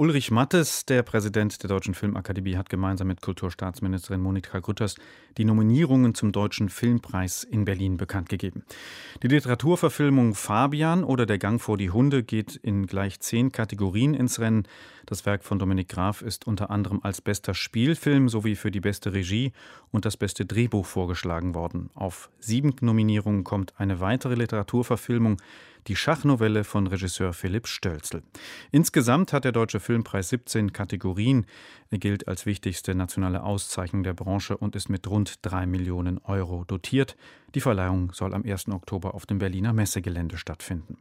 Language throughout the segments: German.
Ulrich Mattes, der Präsident der Deutschen Filmakademie, hat gemeinsam mit Kulturstaatsministerin Monika Grütters die Nominierungen zum Deutschen Filmpreis in Berlin bekannt gegeben. Die Literaturverfilmung Fabian oder Der Gang vor die Hunde geht in gleich zehn Kategorien ins Rennen. Das Werk von Dominik Graf ist unter anderem als bester Spielfilm sowie für die beste Regie und das beste Drehbuch vorgeschlagen worden. Auf sieben Nominierungen kommt eine weitere Literaturverfilmung, die Schachnovelle von Regisseur Philipp Stölzel. Insgesamt hat der Deutsche Filmpreis 17 Kategorien. Er gilt als wichtigste nationale Auszeichnung der Branche und ist mit rund drei Millionen Euro dotiert. Die Verleihung soll am 1. Oktober auf dem Berliner Messegelände stattfinden.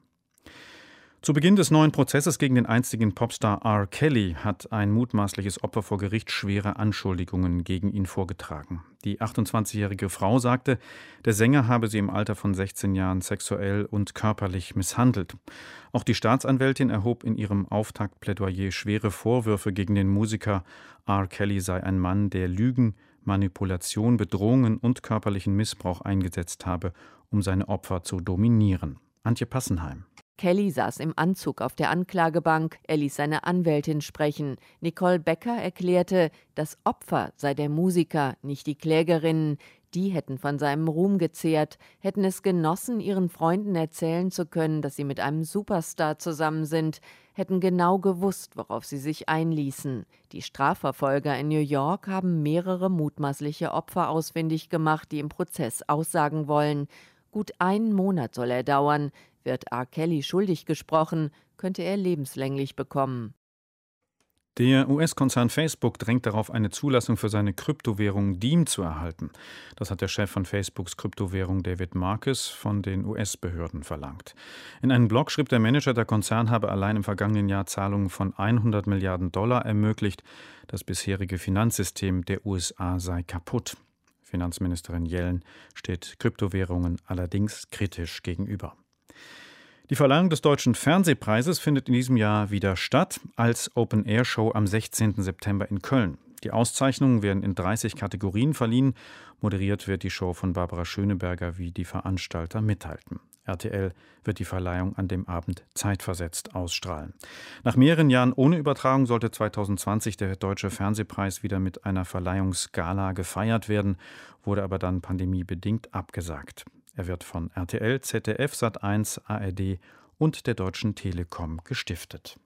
Zu Beginn des neuen Prozesses gegen den einstigen Popstar R. Kelly hat ein mutmaßliches Opfer vor Gericht schwere Anschuldigungen gegen ihn vorgetragen. Die 28-jährige Frau sagte, der Sänger habe sie im Alter von 16 Jahren sexuell und körperlich misshandelt. Auch die Staatsanwältin erhob in ihrem Auftaktplädoyer schwere Vorwürfe gegen den Musiker. R. Kelly sei ein Mann, der Lügen, Manipulation, Bedrohungen und körperlichen Missbrauch eingesetzt habe, um seine Opfer zu dominieren. Antje Passenheim. Kelly saß im Anzug auf der Anklagebank, er ließ seine Anwältin sprechen. Nicole Becker erklärte, das Opfer sei der Musiker, nicht die Klägerinnen. Die hätten von seinem Ruhm gezehrt, hätten es genossen, ihren Freunden erzählen zu können, dass sie mit einem Superstar zusammen sind, hätten genau gewusst, worauf sie sich einließen. Die Strafverfolger in New York haben mehrere mutmaßliche Opfer ausfindig gemacht, die im Prozess aussagen wollen. Gut einen Monat soll er dauern. Wird R. Kelly schuldig gesprochen, könnte er lebenslänglich bekommen. Der US-Konzern Facebook drängt darauf, eine Zulassung für seine Kryptowährung Diem zu erhalten. Das hat der Chef von Facebooks Kryptowährung David Marcus von den US-Behörden verlangt. In einem Blog schrieb der Manager, der Konzern habe allein im vergangenen Jahr Zahlungen von 100 Milliarden Dollar ermöglicht. Das bisherige Finanzsystem der USA sei kaputt. Finanzministerin Yellen steht Kryptowährungen allerdings kritisch gegenüber. Die Verleihung des Deutschen Fernsehpreises findet in diesem Jahr wieder statt als Open-Air-Show am 16. September in Köln. Die Auszeichnungen werden in 30 Kategorien verliehen. Moderiert wird die Show von Barbara Schöneberger, wie die Veranstalter mitteilten. RTL wird die Verleihung an dem Abend zeitversetzt ausstrahlen. Nach mehreren Jahren ohne Übertragung sollte 2020 der Deutsche Fernsehpreis wieder mit einer Verleihungsgala gefeiert werden, wurde aber dann pandemiebedingt abgesagt. Er wird von RTL, ZDF, Sat1, ARD und der Deutschen Telekom gestiftet.